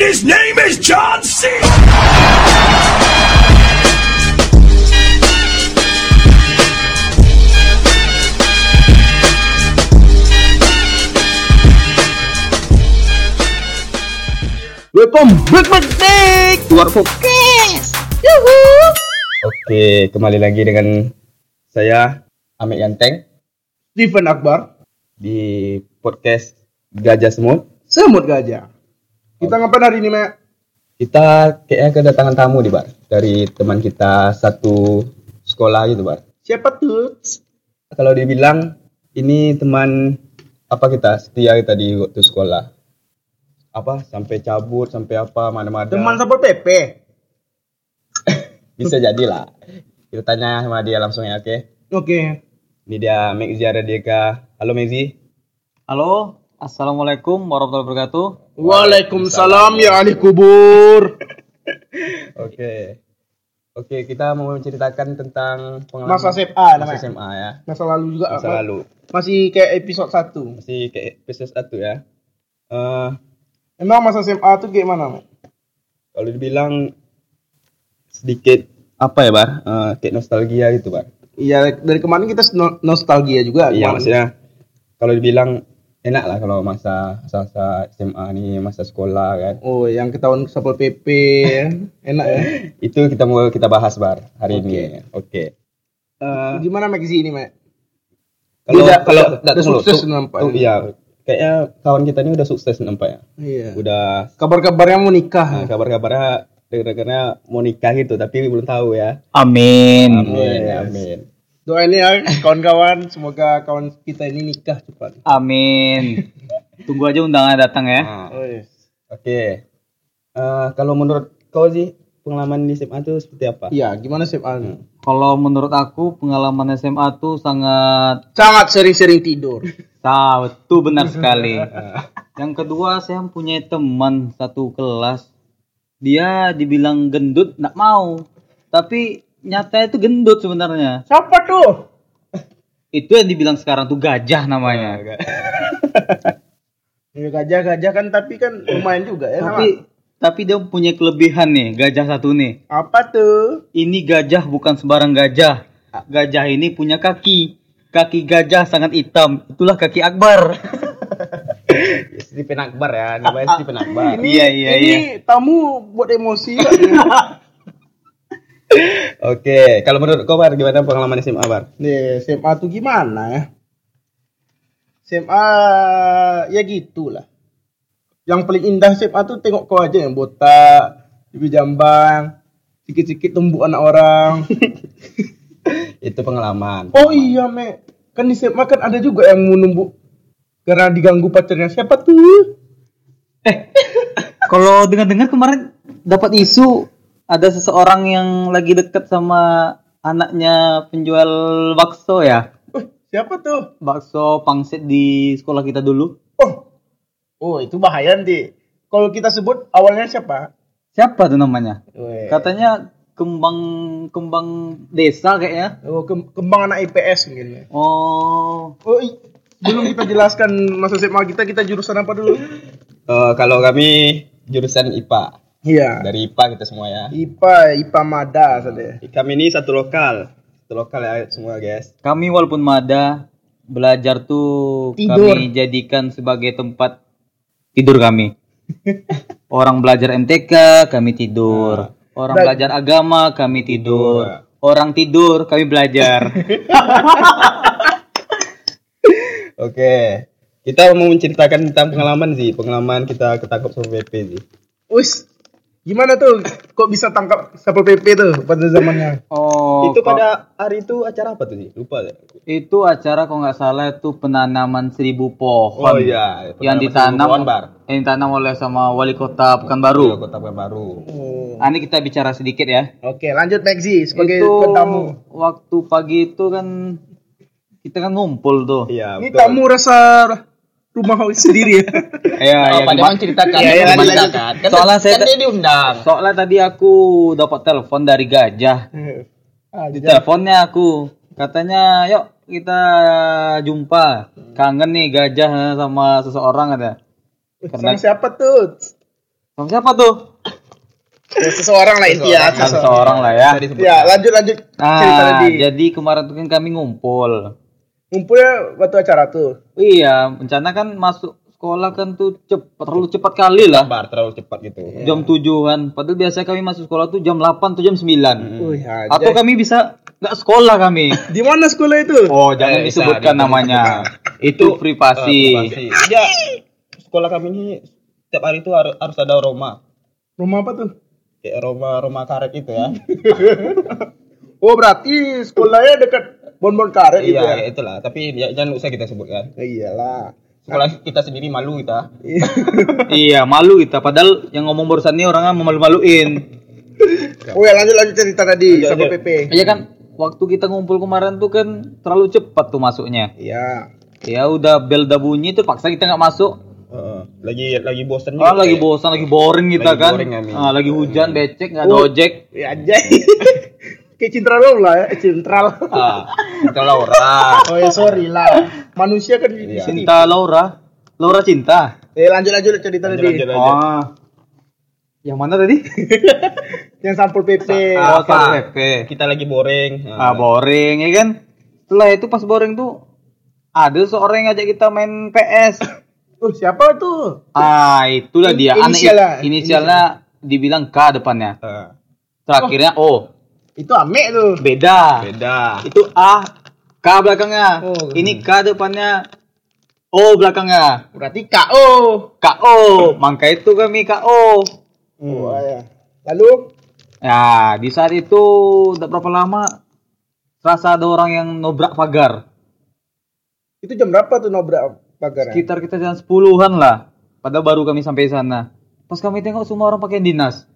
And his name is John C. Welcome back back our podcast. Oke, kembali lagi dengan saya Amit Ganteng Steven Akbar, di podcast Gajah Semut. semut gajah. Kita ngapain hari ini, Mek? Kita kayaknya kedatangan tamu nih, Bar. Dari teman kita satu sekolah gitu, Bar. Siapa tuh? Kalau dibilang ini teman apa kita setia kita di waktu sekolah. Apa sampai cabut sampai apa mana-mana. Teman Sapol PP. bisa jadilah. Kita tanya sama dia langsung ya, oke? Oke. Ini dia Megzi Aradeka. Halo Megzi. Halo, assalamualaikum warahmatullahi wabarakatuh. Waalaikumsalam ya ahli kubur. Oke. Oke, kita mau menceritakan tentang pengalaman Masa SMA masa namanya. SMA ya. Masa lalu juga. Masa Ma- lalu. Masih kayak episode 1. Masih kayak episode 1 ya. Eh, Emang masa SMA tuh kayak mana, kalau dibilang sedikit apa ya, Bar? Eh, kayak nostalgia gitu, Bar. Iya, dari kemarin kita no- nostalgia juga. Iya, Kemarin. maksudnya kalau dibilang enak lah kalau masa masa SMA nih, masa sekolah kan. Oh, yang ketahuan Sapol PP. Enak ya. Itu kita mau kita bahas, Bar, hari Oke. ini. Oke. Eh, Gimana sih ini, Mek? kalau Udah- kalau udah- sukses tuh- nampaknya. tuh, Iya, kayaknya kawan kita ini udah sukses nampaknya. Iya. Udah Kabar-kabarnya mau nikah. Nah, kabar-kabarnya dengar-dengarnya mau nikah gitu, tapi belum tahu ya. Amin. Amin, Yes. amin. Doain ya kawan-kawan, semoga kawan kita ini nikah cepat. Amin. Tunggu aja undangan datang ya. Nah, Oh, yes. Oke. Eh, kalau menurut kau sih pengalaman di SMA itu seperti apa? Iya, gimana sih An? Kalau menurut aku pengalaman SMA tuh sangat Sangat sering-sering tidur. tahu, itu benar sekali. Yang kedua saya punya teman satu kelas. Dia dibilang gendut, nggak mau. Tapi nyata itu gendut sebenarnya. Siapa tuh? Itu yang dibilang sekarang tuh gajah namanya. Ya gajah-gajah kan tapi kan lumayan juga ya. sama. Tapi tapi dia punya kelebihan nih, gajah satu nih. apa tuh? Ini gajah bukan sembarang gajah. Gajah ini punya kaki. Kaki gajah sangat hitam. Itulah kaki Akbar. Stephen Akbar ya, namanya Stephen Akbar. Ini Iya, iya, ini tamu buat emosi? Oke, kalau menurut kau Bar, gimana pengalaman SMA Bar? Nih, SMA tuh gimana ya? SMA ya gitulah. Yang paling indah SMA tuh tengok kau aja yang botak, pipi jambang, sikit-sikit tumbuk anak orang. Itu pengalaman. Oh iya, Me. Kan di SMA kan ada juga yang mau numbuk karena diganggu pacarnya. Siapa tuh? Kalau dengar-dengar kemarin dapat isu ada seseorang yang lagi dekat sama anaknya penjual bakso ya. Eh, siapa tuh? Bakso pangsit di sekolah kita dulu. Oh. Oh, itu bahaya nanti. Kalau kita sebut awalnya siapa? Siapa tuh namanya? Weh. Katanya kembang kembang desa kayaknya. Oh, kem- kembang anak IPS mungkin. ya. Oh, Oh, belum kita jelaskan masa SMA kita, kita jurusan apa dulu? Eh, kalau kami jurusan IPA. Iya. Dari IPA kita semua ya. IPA, IPA Mada saja. Kami ini satu lokal. Satu lokal ya semua guys. kami walaupun mada belajar tuh Tidur. kami jadikan sebagai tempat tidur kami. Orang belajar MTK kami tidur. Orang Dan- belajar agama kami tidur. Orang tidur kami belajar. Oke. Kita mau menceritakan tentang pengalaman sih, pengalaman kita ketangkep sama PP sih. Us, gimana tuh? Kok bisa tangkap Satpol PP tuh pada zamannya? Oh, itu kok- pada hari itu acara apa tuh sih? Lupa deh. itu acara kalau nggak salah itu penanaman seribu pohon. Oh iya, yang penanaman ditanam seribu pohon, Bar. yang ditanam oleh sama wali kota Iya, Pekanbaru. Kota baru. Oh. Ah, Ini kita bicara sedikit ya. Oke, lanjut Maxi sebagai itu tamu. waktu pagi itu kan kita kan ngumpul tuh. Iya, Ini tamu rasa rumah sendiri ya. Iya, iya. Apa dia gimana- menceritakan? Iya, iya, lanjut, menceritakan. Kan, Soalnya saya kan dia diundang. Soalnya tadi aku dapat telepon dari gajah. ah, Di teleponnya aku katanya, "Yuk kita jumpa. Kangen nih gajah sama seseorang ada." sama Karena siapa tuh? Sama siapa tuh? Ya, seseorang lah intinya. Sama seorang lah ya. Ya, lanjut lanjut cerita Ah, tadi. jadi kemarin tuh kan kami ngumpul. Ngumpulnya waktu acara tuh. Iya, rencana kan masuk sekolah kan tuh cepat, terlalu cepat kali lah. Bar terlalu cepat gitu. Jam tujuan. Padahal biasa kami masuk sekolah tuh jam 8 atau jam 9. Wih, anjay. Atau kami bisa nggak sekolah kami. di mana sekolah itu? Oh, jangan Eh, disebutkan bisa, namanya. Itu Eh, privasi. privasi. Dia sekolah kami ini setiap hari itu harus, harus ada aroma. Rumah apa tuh? Kayak aroma aroma karet itu ya. Oh, berarti sekolahnya dekat Bonbon Karet gitu iya, ya? ya itulah. Tapi ya, jangan usah kita sebutkan. Ya iyalah. Sekolah kita sendiri malu kita. iya, malu kita. Padahal yang ngomong barusan ini orangnya mau malu-maluin. oh ya lanjut lanjut cerita tadi Lanjut, sama lanjut. PP. Iya kan, waktu kita ngumpul kemarin tuh kan terlalu cepat tuh masuknya. Iya. Ya udah bel udah bunyi tuh paksa kita nggak masuk. Heeh. lagi lagi bosan Ah, lagi kayak- bosan, lagi boring kita Lagi kan. boring. Ah, lagi hujan, becek, nggak ada Oh. ojek. Ya anjay. Kayak cintral lo lah ya, cintral. Ah, kita Laura. oh ya sorry lah. Manusia kan di Iya. sini. Cinta Laura. Laura cinta. Eh lanjut lanjut cerita Lanjut, tadi. lanjut, lanjut. Oh. Yang mana tadi? Yang sampul PP. Oh, Apa? Satpol PP. Kita lagi boring. Ah, boring ya kan? Setelah itu pas boring tuh ada seorang yang ngajak kita main PS. Oh siapa tuh? Ah, itulah In- dia. Inisialnya. inisialnya dibilang K depannya. Ah, Terakhirnya O. Itu Ame tuh. Beda. beda. Itu A K belakangnya. Oh. Ini K depannya O belakangnya. Berarti KO. KO. Mangka itu kami KO. Oh ya. Lalu Ya, di saat itu udah berapa lama rasa ada orang yang nobrak pagar. itu jam berapa tuh nobrak pagar? Sekitar kita jam 10-an lah. Padahal baru kami sampai sana. Pas kami tengok semua orang pakai dinas.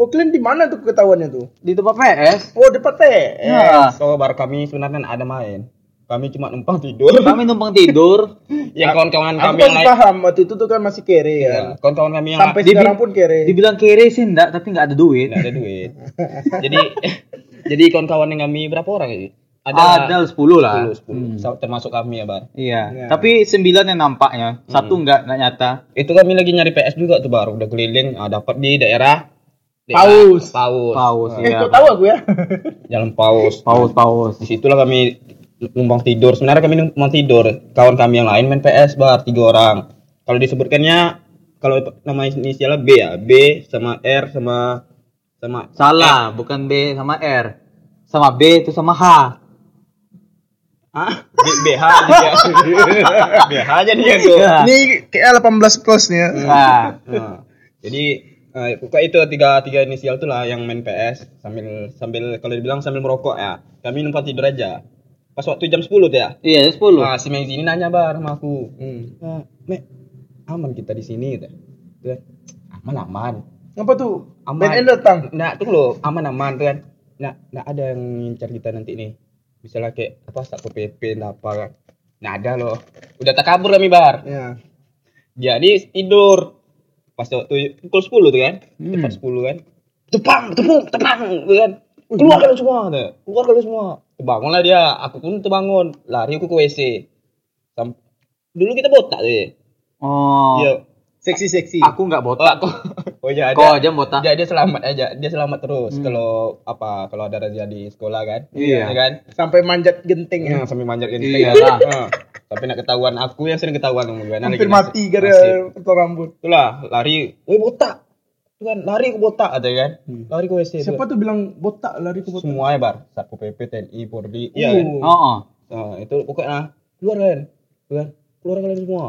Oh kalian di mana tuh ketahuannya tuh? Di tempat PS. Oh depan teh. Ya. So bar kami sebenarnya ada main. Kami cuma numpang tidur. Kami numpang tidur. yang kawan-kawan Aku kami yang lain. paham waktu itu tuh kan masih kere Iya, kan. kawan-kawan kami yang Sampai sekarang pun kere. Dibilang kere sih enggak, tapi enggak ada duit. nggak ada duit. jadi jadi kawan-kawan yang kami berapa orang ini? Ada 10 lah. 10, 10. So- termasuk kami ya, Bar. Iya. Ya. Tapi 9 yang nampaknya. Satu enggak enggak nyata. Itu kami lagi nyari PS juga tuh baru udah keliling, ah, dapat di daerah Paus. Paus. Paus Eh ya. tahu aku ya? Jalan Paus. Paus paus. Di situlah kami numpang tidur. Sebenarnya kami numpang tidur. Kawan kami yang lain main PS bar tiga orang. Kalau disebutkannya kalau nama inisialnya B ya, B sama R sama sama Salah, bukan B sama R. Sama B itu sama H. ah B, BH aja dia. BH aja dia tuh. Ya. Ini kayak 18 plus nih ya. Nah, Nah, jadi eh, pokoknya itu tiga tiga inisial tuh lah yang main PS sambil sambil kalau dibilang sambil merokok ya. Kami numpang tidur aja. Pas waktu jam 10 tuh ya. iya 10. Nah, si Meng ini nanya bar sama aku. Hmm. Nah, Mek, aman kita di sini gitu. Tuh Aman aman. Apa tuh? Aman. BNN datang. Nah, tuh lo aman aman tuh kan. Nah, nggak ada yang ngincar kita nanti nih. Misalnya kayak apa satpol pp apa kan. Nah, ada loh. Udah tak kabur kami bar. Ya. Jadi tidur. Pas waktu pukul 10 tuh kan. Hmm. Tepat 10 kan. Tepang, tepung, tepang tuh kan. Keluar kalian semua tuh. Keluar kalian semua. Terbangunlah dia. Aku pun terbangun. Lari aku ke WC. Sam- Dulu kita botak tuh ya. Oh. Iya. Seksi-seksi. Aku enggak Oh, botak. aku. Oh iya, Kok ada. aja botak. Dia, dia selamat aja. Dia selamat terus Hmm. kalau apa kalau ada razia di sekolah kan. Iya. Ya kan? Sampai manjat genting ya. Hmm, sambil manjat gini. Iya lah. Heeh. Sampai nak ketahuan aku yang sering ketahuan sama gue. Nah, Hampir mati gara potong rambut. Itulah, lari. Woi botak. Itu kan lari ke botak ada kan. Lari ke WC. Siapa tuh bilang botak lari ke botak? Semua ya bar. Satpol PP, TNI, Polri. Uh. Iya kan. Oh, oh. Nah, itu pokoknya keluar kan. Keluar. Keluar kalian semua.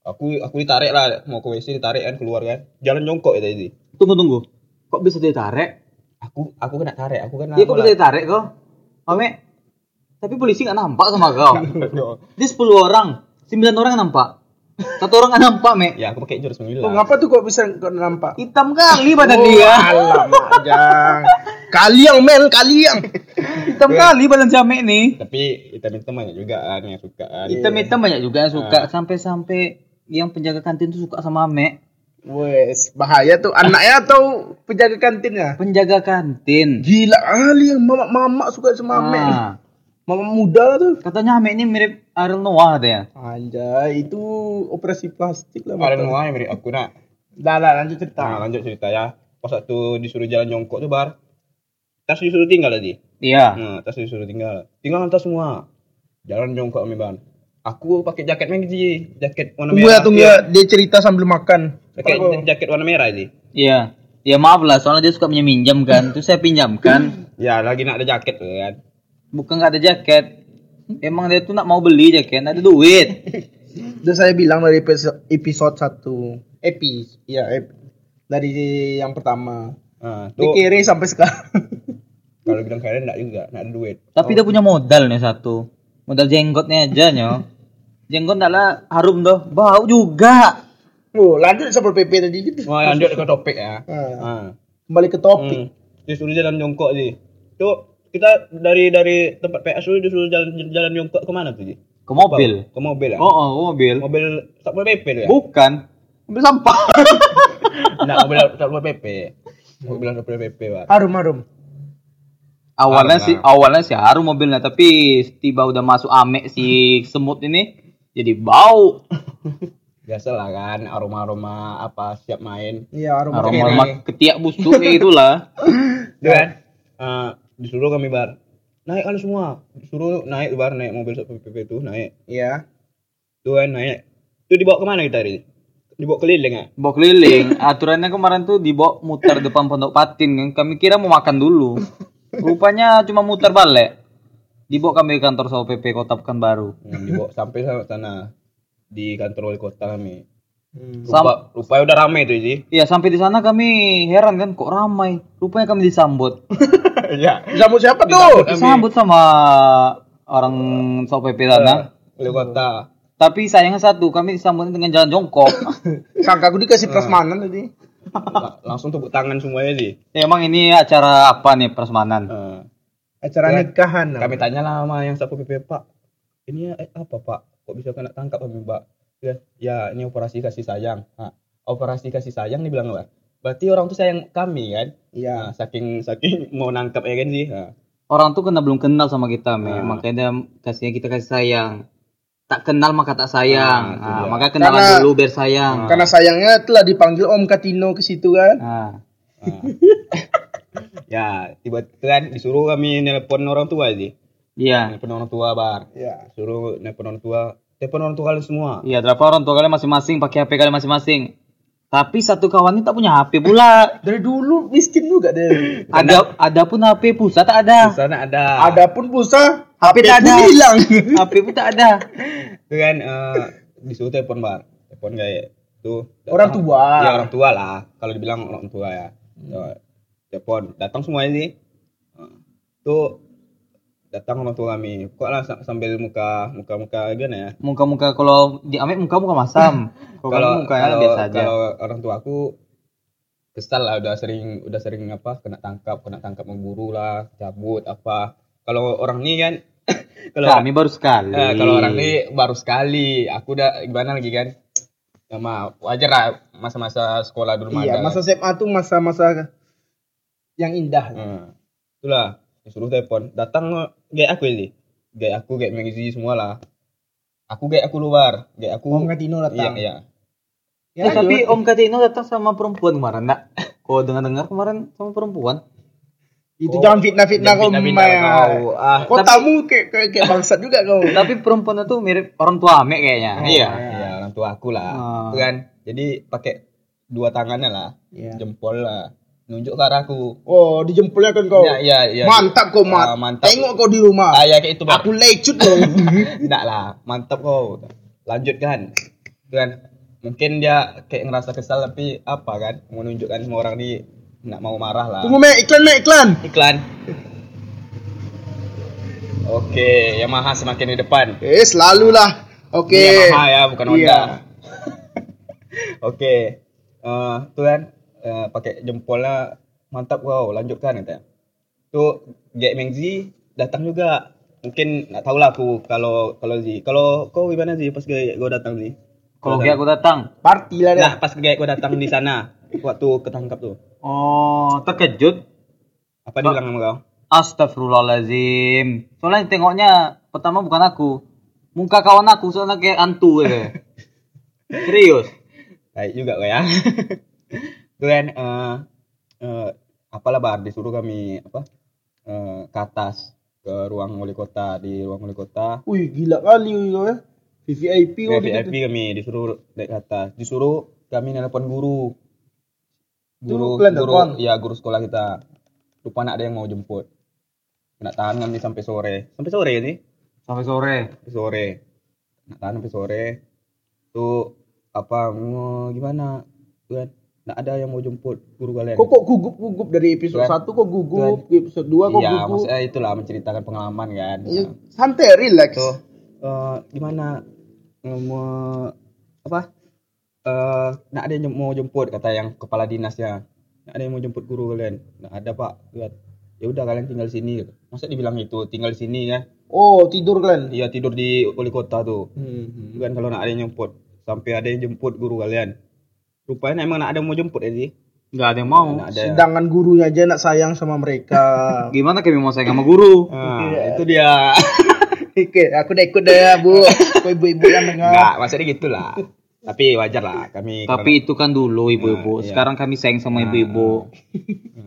Aku aku ditarik lah mau ke WC ditarik kan keluar kan. Jalan jongkok ya tadi. Tunggu tunggu. Kok bisa ditarik? Aku aku kena tarik, aku kan Iya kok bisa ditarik kok? Ame. Tapi polisi nggak nampak sama kau. Dia 10 orang, 9 orang nampak. Satu orang nggak nampak, Me. ya aku pakai jurus Oh, sembilan. ngapa tuh kok bisa kok nampak? Hitam kali badan Oh, dia. Alamak, jang. Kaliang men, kaliang. Hitam kali badan Ame nih. Tapi hitam-hitam banyak juga kan yang suka kan. Hitam-hitam banyak juga yang suka. Sampai-sampai yang penjaga kantin tuh suka sama Ame. Wes, bahaya tuh anaknya atau penjaga kantinnya? Penjaga kantin. Gila kali yang mama-mama suka sama Ame. Ah, Mama muda lah tuh. katanya Ame ini mirip Ariel Noah katanya. Anjay, itu operasi plastik lah. Bapak. semua yang mirip aku nak. Dah lah lanjut cerita. Nah, lanjut cerita ya. Pas waktu disuruh jalan jongkok tuh bar. Tas disuruh tinggal tadi. Iya. Nah, tas disuruh tinggal. Tinggal tas semua. Jalan jongkok kami ban. Aku pakai jaket Maggi, jaket warna Tunggu ya, merah. tunggu Iya, ya. Dia cerita sambil makan. Pakai jaket warna merah sih. Iya. Ya maaf lah, soalnya dia suka punya minjam kan. Terus saya pinjamkan. Ya, lagi nak ada jaket tuh kan. Bukan nggak ada jaket. Emang dia tuh nak mau beli jaket, ada duit. Udah saya bilang dari episode, episode 1. Epi. Iya, ep- dari yang pertama. Nah, tuh kiri sampai sekarang. kalau bilang kalian enggak juga, enggak ada duit. Tapi dia punya modal nih satu. Modal jenggotnya aja nyo. Jenggot nggak lah harum doh, bau juga. oh, lanjut sampai PP tadi gitu. Wah, lanjut ke topik ya. Ah, Ah. Kembali ke topik. Hmm. Disuruh jalan jongkok sih. Tuh kita dari dari tempat PS dulu disuruh jalan jalan jongkok ke mana tuh, Ji? Ke mobil. Ke mobil ya? Oh, oh mobil. Mobil Satpol PP tuh ya? Bukan. Mobil sampah. Enggak, mobil Satpol PP. Mobil Satpol PP, Pak. Harum harum. Awalnya sih awalnya sih harum mobilnya tapi tiba udah masuk ame si semut ini jadi bau Biasa lah kan, aroma-aroma apa siap main. Iya, aroma Kiri. aroma ketiak busuk kayak itulah Tuh kan? Eh, disuruh kami bar. Naik kan semua. Disuruh naik bar naik mobil PP itu naik. Iya. Tuh kan naik. Tuh dibawa ke mana kita hari? Dibawa keliling ya? bawa keliling aturannya kemarin tuh dibawa muter depan pondok patin kan kami kira mau makan dulu rupanya cuma muter balik dibawa kami ke kantor Satpol PP Kota Pekanbaru Hmm, dibawa sampai sana, sana di kantor wali kota kami. Hmm. Sam- Rupa, rupanya udah ramai tuh sih. Iya sampai di sana kami heran kan kok ramai. Rupanya kami disambut. Iya. Disambut siapa tuh? Disambut sama orang Satpol PP sana. Wali kota. Tapi sayangnya satu, kami disambut dengan jalan jongkok. Sangka aku dikasih prasmanan tadi. La- langsung tepuk tangan semuanya sih. Ya, Emang ini acara apa nih prasmanan? Eh, Acara Iya. nikahan. kami tanya lah sama yang satpol pp pak. Ini eh, apa pak? Kok bisa kena tangkap pak? Ya, ya ini operasi kasih sayang. Nah, operasi kasih sayang dibilang apa? Berarti orang tuh sayang kami kan? Iya. Nah, saking saking mau nangkap ya kan sih. Nah, Orang tuh kena belum kenal sama kita, Me. Ah. makanya dia kasihnya kita kasih sayang. Tak kenal maka tak sayang. Ah, Ah, maka kenalan Karena- dulu biar sayang. Karena sayangnya telah dipanggil Om Katino ke situ kan. Ah. nah. ya, tiba-tiba kan disuruh kami nelpon orang tua sih. Iya. Nelpon orang tua bar. Iya. Suruh nelpon orang tua. Telepon orang tua kalian semua. Iya, telepon orang tua kalian masing-masing pakai HP kalian masing-masing. Tapi satu kawan ini tak punya HP pula. Dari dulu miskin juga deh. Ada ada pun HP pulsa tak ada. Di sana ada. Adapun pulsa, HP HP tak pun ada. hilang. HP pun tak ada. itu kan eh, disuruh telepon bar telepon kayak tuh datang- Orang tua. ya orang tua lah kalau dibilang orang tua ya Ya, telepon datang semuanya sih Eh, tuh datang orang tua kami kok lah sa- sambil muka muka muka gimana ya Muka-muka kalau di Amek muka muka masam. Kalau mukanya kalau biasa aja. kalau orang tua aku kesal lah udah sering udah sering apa kena tangkap kena tangkap memburu lah cabut apa kalau orang ini kan kalau Kami baru sekali. Eh, kalau orang ini baru sekali, aku udah gimana lagi kan? Ya mah wajar lah masa-masa sekolah dulu Iya, masa SMA tuh masa-masa yang indah. Hmm. Itulah disuruh telepon, datang gaya aku ini. Gaya aku gaya mengisi semua lah. Aku gaya aku luar, gaya aku Om Katino Iya, datang. iya. Ya, Eh, tapi. Om Katino datang sama perempuan kemarin, nak? Kau dengar-dengar kemarin sama perempuan? itu Oh, jangan fitnah-fitnah kau jangan fitnah-fitnah Mbak. kau. Ah, Kau tapi- tamu kayak kayak, kayak bangsat juga kau. Tapi perempuan itu mirip orang tua Amek kayaknya. Oh, iya. Iya, orang tua aku lah. Ah. Itu kan. Jadi pakai dua tangannya lah, Iya. jempol lah, nunjuk ke arahku. Oh, dijempolnya kan kau. Iya, iya, iya. Mantap kau, Mat. mantap. Tengok kau di rumah. Ah, ya kayak itu, Bang. Aku lecut loh. Enggak lah, mantap kau. Lanjut kan. Itu kan. Mungkin dia kayak ngerasa kesal tapi apa kan? Mau nunjukkan semua orang di nggak mau marah lah. Tunggu, Mek. Iklan, Mek. Iklan. Iklan. Oke, Yamaha semakin di depan. Eh, selalu lah. Oke. Yamaha ya, bukan Honda. Iya. Oke. Eh, tuh kan eh, pakai jempolnya mantap kau, lanjutkan katanya. Tuh Gek Mengzi datang juga. Mungkin nggak tahu lah aku kalau kalau Zi. Kalau kau gimana sih pas gue gue datang sih? Kalau kayak aku datang. Party lah dah. Nah, pas kayak gue datang di sana waktu ketangkap tuh. Oh, terkejut. Apa dia bilang sama kau? Astagfirullahaladzim. Soalnya tengoknya pertama bukan aku. Muka kawan aku soalnya kayak antu gitu. Serius. baik juga kok ya itu kan eh eh, apalah bar disuruh kami apa eh, ke atas ke ruang wali kota di ruang wali kota. Wih, gila kali itu ya. VVIP kok VIP gitu. kami disuruh naik ke atas. Disuruh kami nelpon guru. Guru kalian guru telepon? ya guru sekolah kita. Lupa nak ada yang mau jemput. Kena tahan kami sampai sore. Sampai sore ini Sampai sore. sampai sore. Nak tahan sampai sore. Tuh apa mau gimana? Tuh kan nak ada yang mau jemput guru kalian. Kok kok gugup-gugup dari episode Tuan. 1 kok gugup, episode 2 kok iya gugup. maksudnya itulah menceritakan pengalaman kan. Iya, santai, relax. tuh eh, gimana Eh, mau apa eh nak ada yang mau jemput kata yang kepala dinasnya. Nak ada yang mau jemput guru kalian. Nak ada pak. Lihat. Ya udah kalian tinggal di sini. Masa dibilang itu tinggal di sini ya? Oh, tidur kalian. iya tidur di wali kota tuh. Hmm. kan kalau nak ada yang jemput. Sampai ada yang jemput guru kalian rupanya emang nak ada yang mau jemput ya sih Nggak ada yang mau. nak ada Sedangkan gurunya aja nak sayang sama mereka. Gimana kami mau sayang sama guru? Nah, itu dia Oke, aku udah ikut deh Bu. Kau ibu-ibu yang dengar. Enggak, maksudnya gitu lah. Tapi wajar lah kami Tapi itu kan dulu ibu-ibu. Nah, iya. Sekarang kami sayang sama ibu-ibu,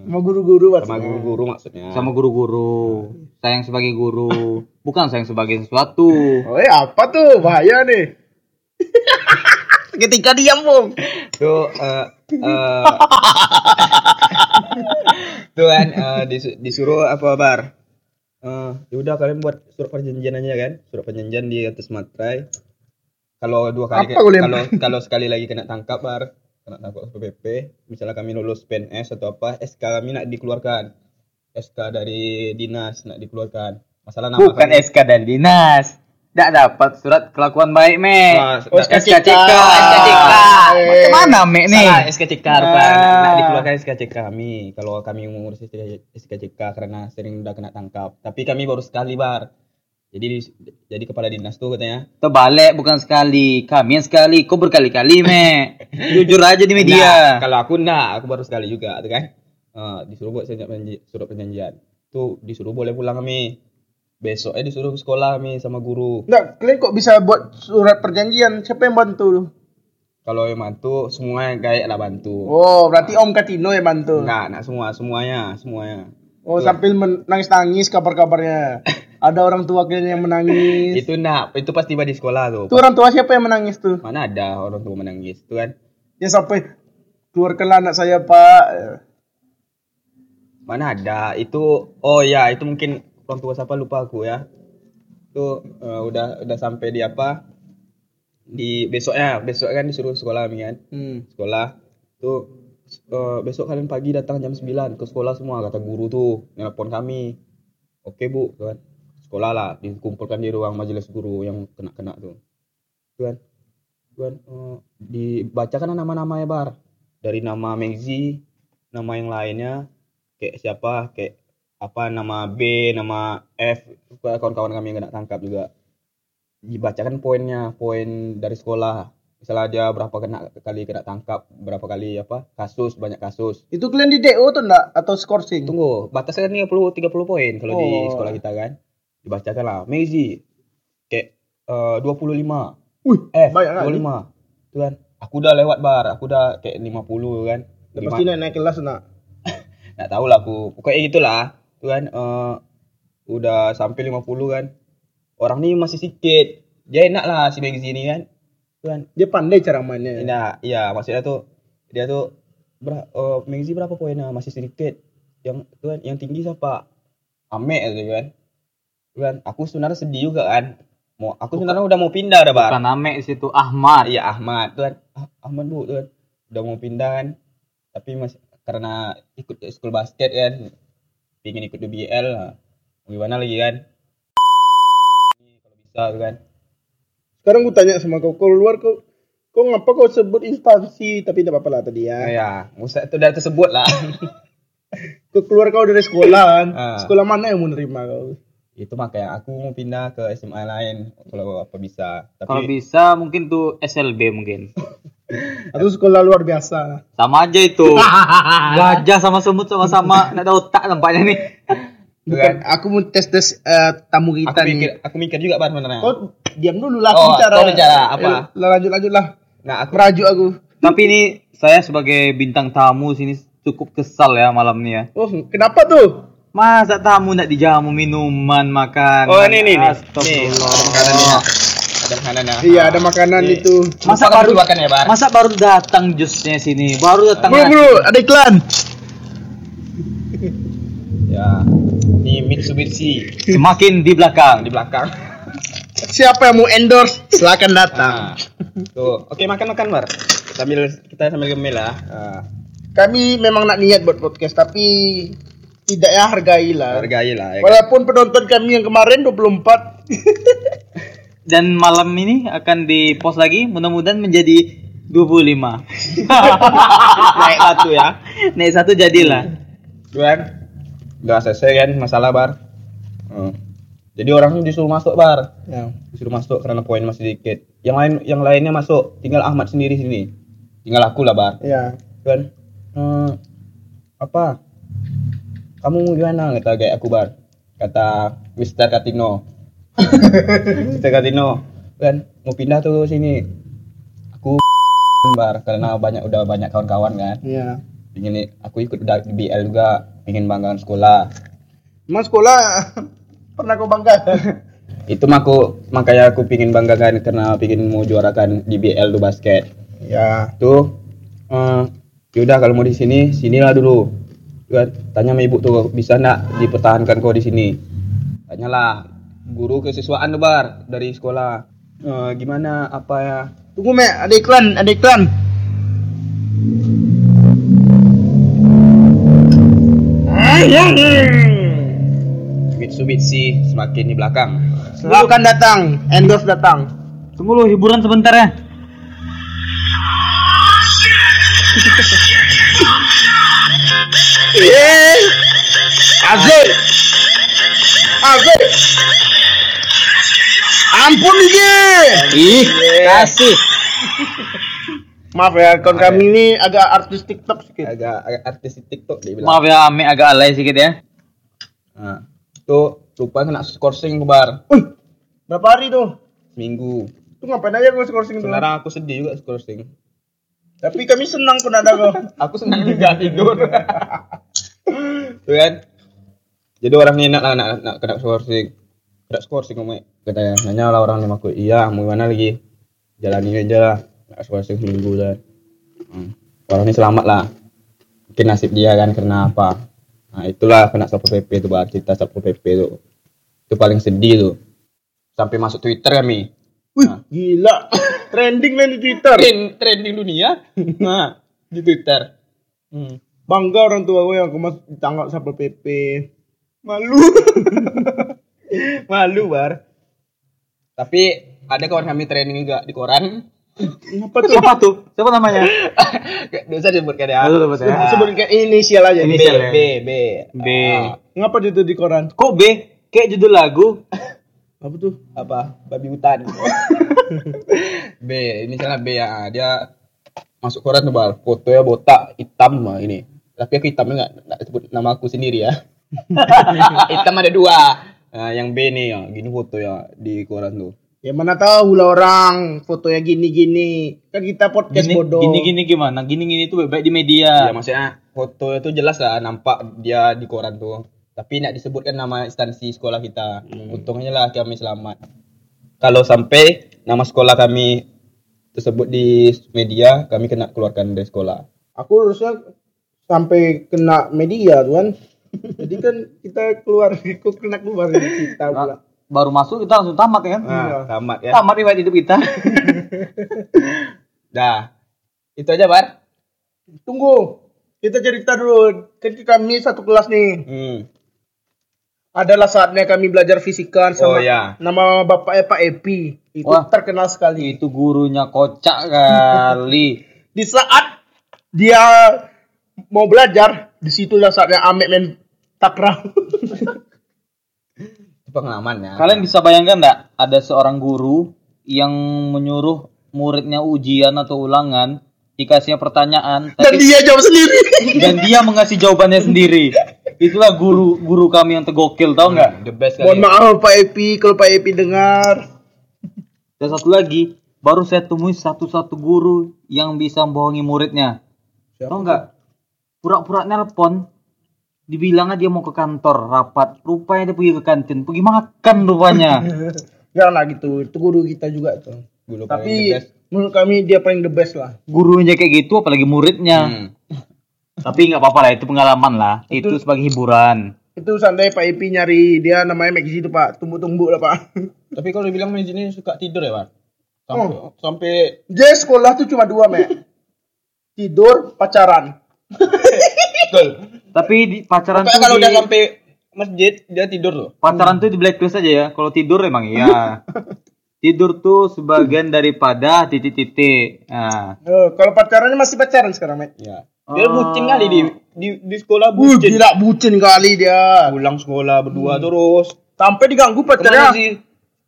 Sama guru-guru sama maksudnya. guru-guru maksudnya. sama guru-guru. Sayang sebagai guru, bukan sayang sebagai sesuatu. Oh, eh, apa tuh? Bahaya nih. Ketika diam, Bung. tuh eh eh, tuh kan eh, disu- disuruh apa bar eh ya udah kalian buat surat perjanjian aja kan? Surat perjanjian di atas materai kalau dua kali kalau kalau sekali lagi kena tangkap bar kena tangkap PPP misalnya kami lulus PNS atau apa SK kami nak dikeluarkan. SK dari dinas nak dikeluarkan. Masalah nama Bukan kami- SK dan dinas. Tidak dapat surat kelakuan baik, Me. Oh, SKCK. SKCK. Mana, Me nih? SKCK rupanya. Ah. Nak, nak dikeluarkan SKCK kami. Kalau kami mengurus SKCK karena sering udah kena tangkap. Tapi kami baru sekali bar. Jadi di- jadi kepala dinas tuh katanya. Terbalik bukan sekali. Kami yang sekali. Kau berkali-kali, Me. Jujur aja di Nah, media. kalau aku enggak, aku baru sekali juga, tuh kan. Eh, disuruh buat surat perjanjian. Tuh disuruh boleh pulang kami. Besoknya disuruh ke sekolah kami sama guru. Enggak, kalian kok bisa buat surat perjanjian? Siapa yang bantu tuh? Kalau yang bantu semuanya kayak lah bantu. Oh, berarti Om Katino yang bantu. Enggak, enggak semua, semuanya, semuanya. Oh, sambil menangis-nangis kabar-kabarnya. Ada orang tua kalian yang menangis. Itu enggak, itu pas tiba di sekolah tuh. Itu orang tua siapa yang menangis tuh? Mana ada orang tua menangis itu kan? Yang sampai keluarkanlah anak saya, Pak. Mana ada itu oh ya itu mungkin orang tua siapa lupa aku ya. Itu eh, udah udah sampai di apa? Di besoknya, besok kan disuruh sekolah kan. Hmm. Sekolah tuh eh, besok kalian pagi datang jam 9 ke sekolah semua kata guru tuh nelpon kami. Oke Bu, tuh kan. Sekolah lah dikumpulkan di ruang majelis guru yang kena-kena tuh. Tuh kan. Tuh kan eh, dibacakan nama-namanya bar. Dari nama Megzi, nama yang lainnya kayak siapa kayak apa nama B nama F kawan-kawan kami yang kena tangkap juga. Dibacakan poinnya poin dari sekolah. Misalnya dia berapa kena kali kena tangkap berapa kali apa kasus banyak kasus. Itu kalian di DO tuh enggak? Atau skorsing? tunggu batasnya kan 30 30 poin kalau di Oh. sekolah kita kan. Dibacakan lah Mezi kayak eh, 25 Wih, F banyak kali. 25 tuh kan aku udah lewat bar aku udah kayak 50 kan. Udah pasti naik naik kelas nak. nggak tahu lah aku pokoknya gitulah kan eh, udah sampai 50 kan. Orang ini masih sedikit dia enak lah si Megzi ini kan. Kan? Dia pandai cara mainnya. Nah, iya maksudnya tuh dia tuh ber eh, Megzi berapa poinnya masih sedikit. Yang tuh kan yang tinggi siapa? Ame gitu kan. Kan aku sebenarnya sedih juga kan. Mau aku sebenarnya udah mau pindah udah bar Bukan Ame situ Ahmad. iya Ahmad tuh kan. Ah, Ahmad bu tuh kan. Udah mau pindah kan. Tapi masih karena ikut school basket kan pingin ikut DBL nah. gimana lagi kan Ini kalau bisa tuh kan Sekarang gue tanya sama kau, kau luar kau kau ngapa kau sebut instansi tapi tidak apa-apa lah tadi ya. ya usah itu udah tersebut lah Kau keluar kau dari sekolah kan. Ah. Sekolah mana yang mau nerima kau? itu makanya aku mau pindah ke SMA lain kalau apa bisa tapi Kalau bisa mungkin tuh SLB mungkin. Atau sekolah luar biasa. Sama aja itu. Gajah sama semut sama-sama. Nggak ada otak nampaknya nih. Bukan, aku mau tes tes eh, tamu aku kita mikir nih. aku mikir juga pak sebenarnya Kau diam dulu lah, Oh, aku bicara. kau bicara, apa? Eh, lanjut lanjut lah. nah aku Merajuk aku. Tapi ini saya sebagai bintang tamu sini cukup kesal ya malam ini ya. Oh, kenapa tuh? Masa tamu nggak dijamu minuman makan? Oh, ini, ini, ini. Astagfirullah. Nih, Ada makanannya. Iya, ada makanan Iya. itu. Masa Lupa baru makan ya, Bar? Masa baru datang jusnya sini? Baru datang. Bro, bro, ada iklan. Ya. Ini Mitsubishi Semakin di belakang. di belakang. Siapa yang mau endorse? Silakan datang. Nah, tuh, oke makan makan bar. Sambil kita sambil lah. Nah, Kami memang nak niat buat podcast tapi tidak ya hargailah. hargai lah. Ya, kan? Walaupun penonton kami yang kemarin 24 Dan malam ini akan di post lagi. Mudah-mudahan menjadi 25 Naik satu ya. Naik satu jadilah. Tuan, udah selesai kan masalah bar. Hmm. Jadi orangnya disuruh masuk bar. Ya. Disuruh masuk karena poin masih dikit. Yang lain yang lainnya masuk. Tinggal Ahmad sendiri sini. Tinggal aku lah bar. Ya. Tuan, hmm, apa? Kamu gimana? Kata kayak aku bar. Kata Mister Katino. Mister Katino. Kan mau pindah tuh sini. Aku bar karena banyak udah banyak kawan-kawan kan. Ya. Pingin aku ikut udah di BL juga. Pingin banggakan sekolah. Mas sekolah pernah kau banggakan? Itu aku makanya aku pingin banggakan karena pingin mau juarakan di BL tuh basket. ya. Tuh, eh yaudah kalau mau di sini, sinilah dulu. Tuh, tanya sama ibu tuh bisa nggak dipertahankan kau di sini? Tanyalah guru kesiswaan tuh bar dari sekolah. Eh, gimana apa ya? Tunggu me, ada iklan, ada iklan. Mitsubishi semakin di belakang. Silakan datang, endorse datang. Tunggu lu hiburan sebentar ya. Eh, Azir, Azir. Ampun ini. Ih, kasih. Maaf ya, kawan kami ini agak artis TikTok sedikit. Agak, agak artis TikTok dia bilang. Maaf ya, Ame agak alay sedikit ya. Nah, tuh lupa kena skorsing tuh bar Wih, berapa hari tuh? seminggu. Tuh ngapain aja gue scoring tuh? Sebenarnya aku sedih juga skorsing. Tapi kami senang pun ada kok. Aku senang juga tidur. Tuh kan. Jadi orangnya enak lah nak, nak kena skorsing. Kena skorsing kamu katanya. Nanya lah orang sama aku. Iya, mau gimana lagi? Jalani aja lah. Kena skorsing seminggu dan. Hmm. Orangnya selamat lah. Mungkin nasib dia kan karena apa? Nah itulah kena satpol pp itu bar cerita satpol pp itu. Itu paling sedih tuh. Sampai masuk Twitter kami. Wih, gila. Trending lah di Twitter. Trend, trending dunia. Nah, di Twitter. Hmm. Bangga orang tua gue yang kemas ditangkap satpol pp. Malu. Malu bar. Tapi ada kawan kami training juga di koran. Apa tuh? Siapa tuh? Siapa namanya? Dosa ya. Disebut ya. Sebutkan kayak inisial aja. B, Inisial ya. B, B. B. Ah, Ngapa itu di koran? Kok B? Kayak judul lagu. Apa tuh? apa? Babi hutan. B, ini salah B ya. Dia masuk koran tuh bar. Fotonya botak, hitam mah ini. Tapi aku hitamnya nggak sebut nama aku sendiri ya. hitam ada dua. Nah, yang B nih ya, gini foto ya di koran tuh. Ya mana tahu lah orang fotonya gini-gini. Kan kita podcast Gini, bodoh. gini gini gimana? Gini gini tuh baik di media. Ya maksudnya foto itu jelas lah nampak dia di koran tuh. Tapi nak disebutkan nama instansi sekolah kita. Untungnya lah kami selamat. Kalau sampai nama sekolah kami tersebut di media, kami kena keluarkan dari sekolah. Aku harusnya sampai kena media tuan. Jadi kan kita keluar, kok kena keluar dari kita pula. Baru masuk kita langsung tamat ya kan? Nah, tamat ya. Tamat riwayat hidup kita. Dah. Itu aja, Bar. Tunggu, kita cerita dulu. Kan kami satu kelas nih. Hmm. Adalah saatnya kami belajar fisika Oh, sama ya. nama bapaknya Pak Epi. Itu Wah. terkenal sekali. Itu gurunya kocak kali. Di saat dia mau belajar, di situlah saatnya Amek main takraw. Itu pengalaman ya. Kalian bisa bayangkan nggak ada seorang guru yang menyuruh muridnya ujian atau ulangan dikasihnya pertanyaan Dan tapi dia jawab sendiri. dan dia mengasih jawabannya sendiri. Itulah guru guru kami yang tegokil tau nggak? The best kali. Mohon maaf Pak Epi kalau Pak Epi dengar. Dan satu lagi baru saya temui satu-satu guru yang bisa membohongi muridnya. Tahu nggak? Pura-pura nelpon, dibilangnya dia mau ke kantor rapat, rupanya dia pergi ke kantin, pergi makan rupanya. Janganlah gitu. Itu guru kita juga tuh. Guru paling the Tapi menurut kami dia paling the best lah. Gurunya kayak gitu, apalagi muridnya. Hmm. Tapi nggak apa-apa lah, itu pengalaman lah. Itu sebagai hiburan. Itu santai Pak Ipi nyari dia namanya Maxi itu Pak. Tumbuk-tumbuk lah Pak. Tapi kalau dibilang di sini suka tidur ya, Pak? Sampai, Oh. sampai Dia sekolah tuh cuma dua, Mek. Tidur, pacaran. betul. Tapi di pacaran Pokoknya tuh kalau di, udah sampai masjid dia tidur loh. pacaran tuh di blacklist aja ya. Kalau tidur emang iya. tidur tuh sebagian daripada titik-titik. Nah, Eh, kalau pacarannya masih pacaran sekarang, Mek. Iya. Dia Oh. bucin kali di di, di sekolah Uh, bucin. gila bucin kali dia. Pulang sekolah berdua terus. Sampai diganggu pacarnya. sih?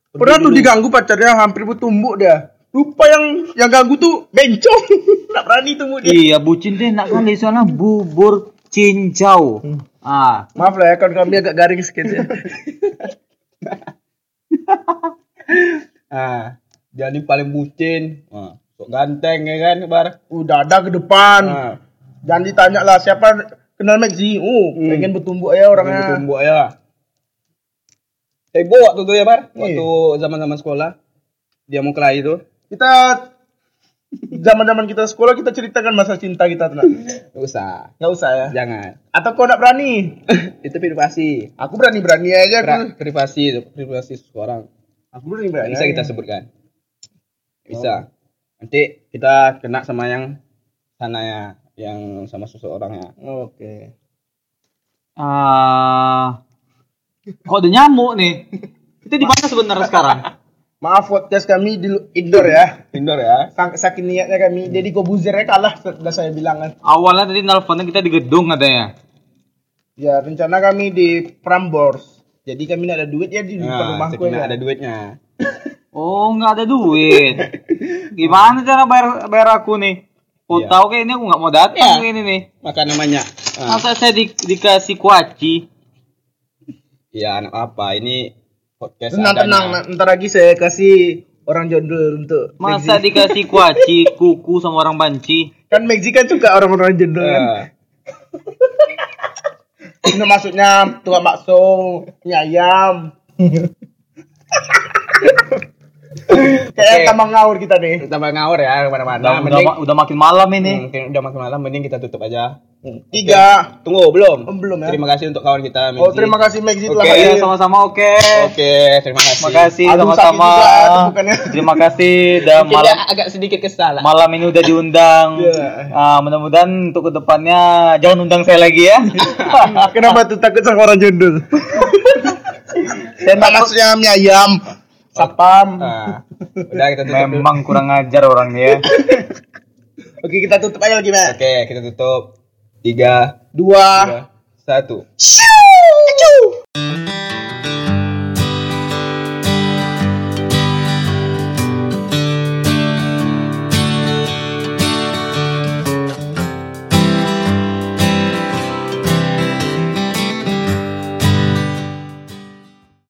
Pernah tuh diganggu pacarnya hampir bertumbuk dia. Lupa yang yang ganggu tuh bencong. Nggak berani tumbuk dia. iya bucin tuh enak kali soalnya bubur cincau. Ah, Maaf lah ya kan kami agak garing sedikit ya. Ah, jadi paling bucin. Ah, sok ganteng ya kan, Bar. Udah ada ke depan. Ah, Jangan ditanya lah siapa kenal Maxi. Oh, Hmm. pengen bertumbuk ya orangnya. tumbuh ya. Heboh waktu itu ya, Bar. Iya. Waktu zaman-zaman sekolah. Dia mau kelahi itu. Kita zaman-zaman kita sekolah kita ceritakan masa cinta kita tenang. Gak usah. Nggak usah ya. Jangan. Atau kau nggak berani? itu privasi. Aku berani-berani aja Pri- aku. privasi itu, privasi seseorang. Aku berani-berani. Bisa kita sebutkan. Bisa. Nanti kita kena sama yang sana ya, yang sama seseorang ya. Oke. ah, kok ada nyamuk nih? Itu di mana sebenarnya sekarang? Maaf podcast kami di indoor ya. Indoor ya. Sang- Saking niatnya kami. Jadi Kobuzernya kalah sudah saya bilang kan. Awalnya tadi nelponnya kita di gedung katanya. Ya rencana kami di Prambors. Jadi kami ada duit ya di Nah, rumahku sekiranya ya. ada duitnya. Oh, nggak ada duit. Gimana cara bayar bayar aku nih? Oh, Iya. tahu kayak ini aku nggak mau datang kayak ini nih. Maka namanya. Masa saya di- dikasih kuaci? ya anak apa? Ini podcast Tenang tenang. Ntar lagi saya kasih orang jodoh untuk Masa dikasih kuaci, kuku sama orang banci? kan Maxi kan suka orang-orang jodoh kan. Eh, Ini maksudnya tukang bakso, mie ayam. Kayak tambang ngawur kita nih. kita ngawur ya ke mana-mana. Udah, udah, Mending, udah makin malam ini. Hmm, udah makin malam, mending kita tutup aja. Tiga. Tunggu belum? Oh, belum ya. Terima kasih untuk kawan kita. Oh terima kasih Maxi telah Oke, Oke, hadir. sama-sama oke. Oke, terima kasih. Terima kasih sama-sama. temukannya. Terima kasih udah Mungkin malam agak sedikit kesal. malam ini udah diundang. Iya. Ah, mudah-mudahan untuk ke depannya jangan undang saya lagi ya. Kenapa tuh takut sama orang jodoh? saya maksudnya mie ayam, sapam. Nah, udah kita tutup. dulu. memang kurang ajar orangnya. Oke kita tutup aja lagi Mas. Oke, kita tutup. Tiga, Dua. satu.